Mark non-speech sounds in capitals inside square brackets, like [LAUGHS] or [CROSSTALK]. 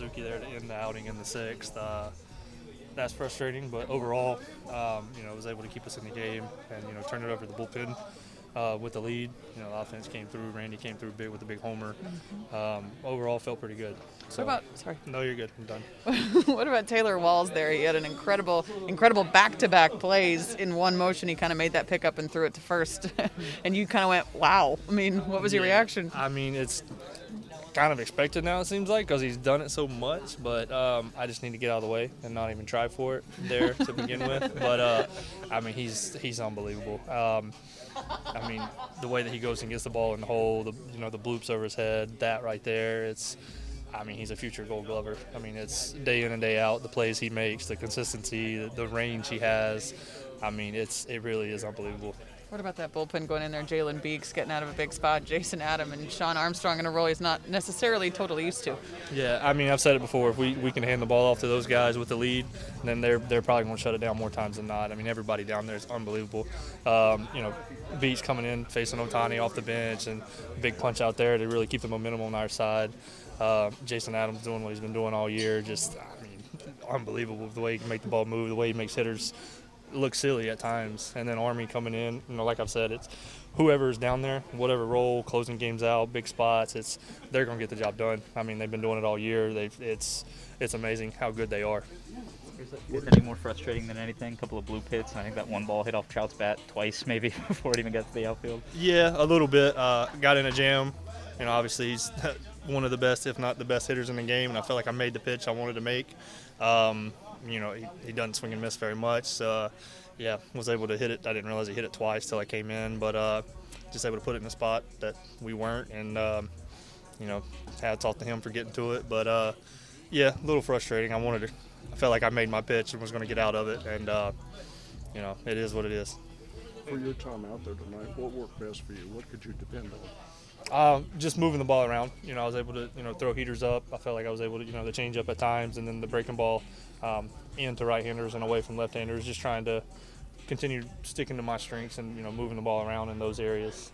Suzuki there to end the outing in the sixth. Uh, that's frustrating, but overall, um, you know, was able to keep us in the game and you know turn it over to the bullpen uh, with the lead. You know, the offense came through. Randy came through big with a big homer. Um, overall, felt pretty good. So, What about sorry? No, you're good. I'm done. [LAUGHS] what about Taylor Walls there? He had an incredible, incredible back-to-back plays in one motion. He kind of made that pickup and threw it to first, [LAUGHS] and you kind of went, "Wow!" I mean, what was your Yeah. reaction? I mean, it's kind of expected now. It seems like because he's done it so much. But um, I just need to get out of the way and not even try for it there to begin with. [LAUGHS] But uh, I mean, he's he's unbelievable. Um, I mean, the way that he goes and gets the ball in the hole, the you know the bloops over his head, that right there, it's. I mean, he's a future Gold Glover. I mean, it's day in and day out. The plays he makes, the consistency, the, the range he has. I mean, it's it really is unbelievable. What about that bullpen going in there? Jalen Beeks getting out of a big spot, Jason Adam and Shawn Armstrong in a role he's not necessarily totally used to. Yeah, I mean, I've said it before. If we, we can hand the ball off to those guys with the lead, then they're they're probably going to shut it down more times than not. I mean, everybody down there is unbelievable. Um, you know, Beach coming in facing Ohtani off the bench and big punch out there to really keep the momentum on our side. Uh, Jason Adams doing what he's been doing all year. Just, I mean, unbelievable the way he can make the ball move, the way he makes hitters look silly at times. And then Army coming in, you know, like I've said, it's whoever's down there, whatever role, closing games out, big spots, it's they're going to get the job done. I mean, they've been doing it all year. They've it's it's amazing how good they are. Is it, is it any more frustrating than anything? A couple of bloop hits. I think that one ball hit off Trout's bat twice, [LAUGHS] maybe before it even got to the outfield. Yeah, a little bit. Uh, got in a jam. You know, obviously he's [LAUGHS] one of the best, if not the best hitters in the game, and I felt like I made the pitch I wanted to make. Um, you know, he, he doesn't swing and miss very much. So, yeah, was able to hit it. I didn't realize he hit it twice till I came in, but uh, just able to put it in a spot that we weren't, and um, you know, hats off to him for getting to it. But uh, yeah, a little frustrating. I wanted to. I felt like I made my pitch and was going to get out of it, and uh, you know, it is what it is. For your time out there tonight, what worked best for you? What could you depend on? Um, just moving the ball around. You know, I was able to, you know, throw heaters up. I felt like I was able to, you know, the change up at times, and then the breaking ball um, into right-handers and away from left-handers. Just trying to continue sticking to my strengths and you know moving the ball around in those areas.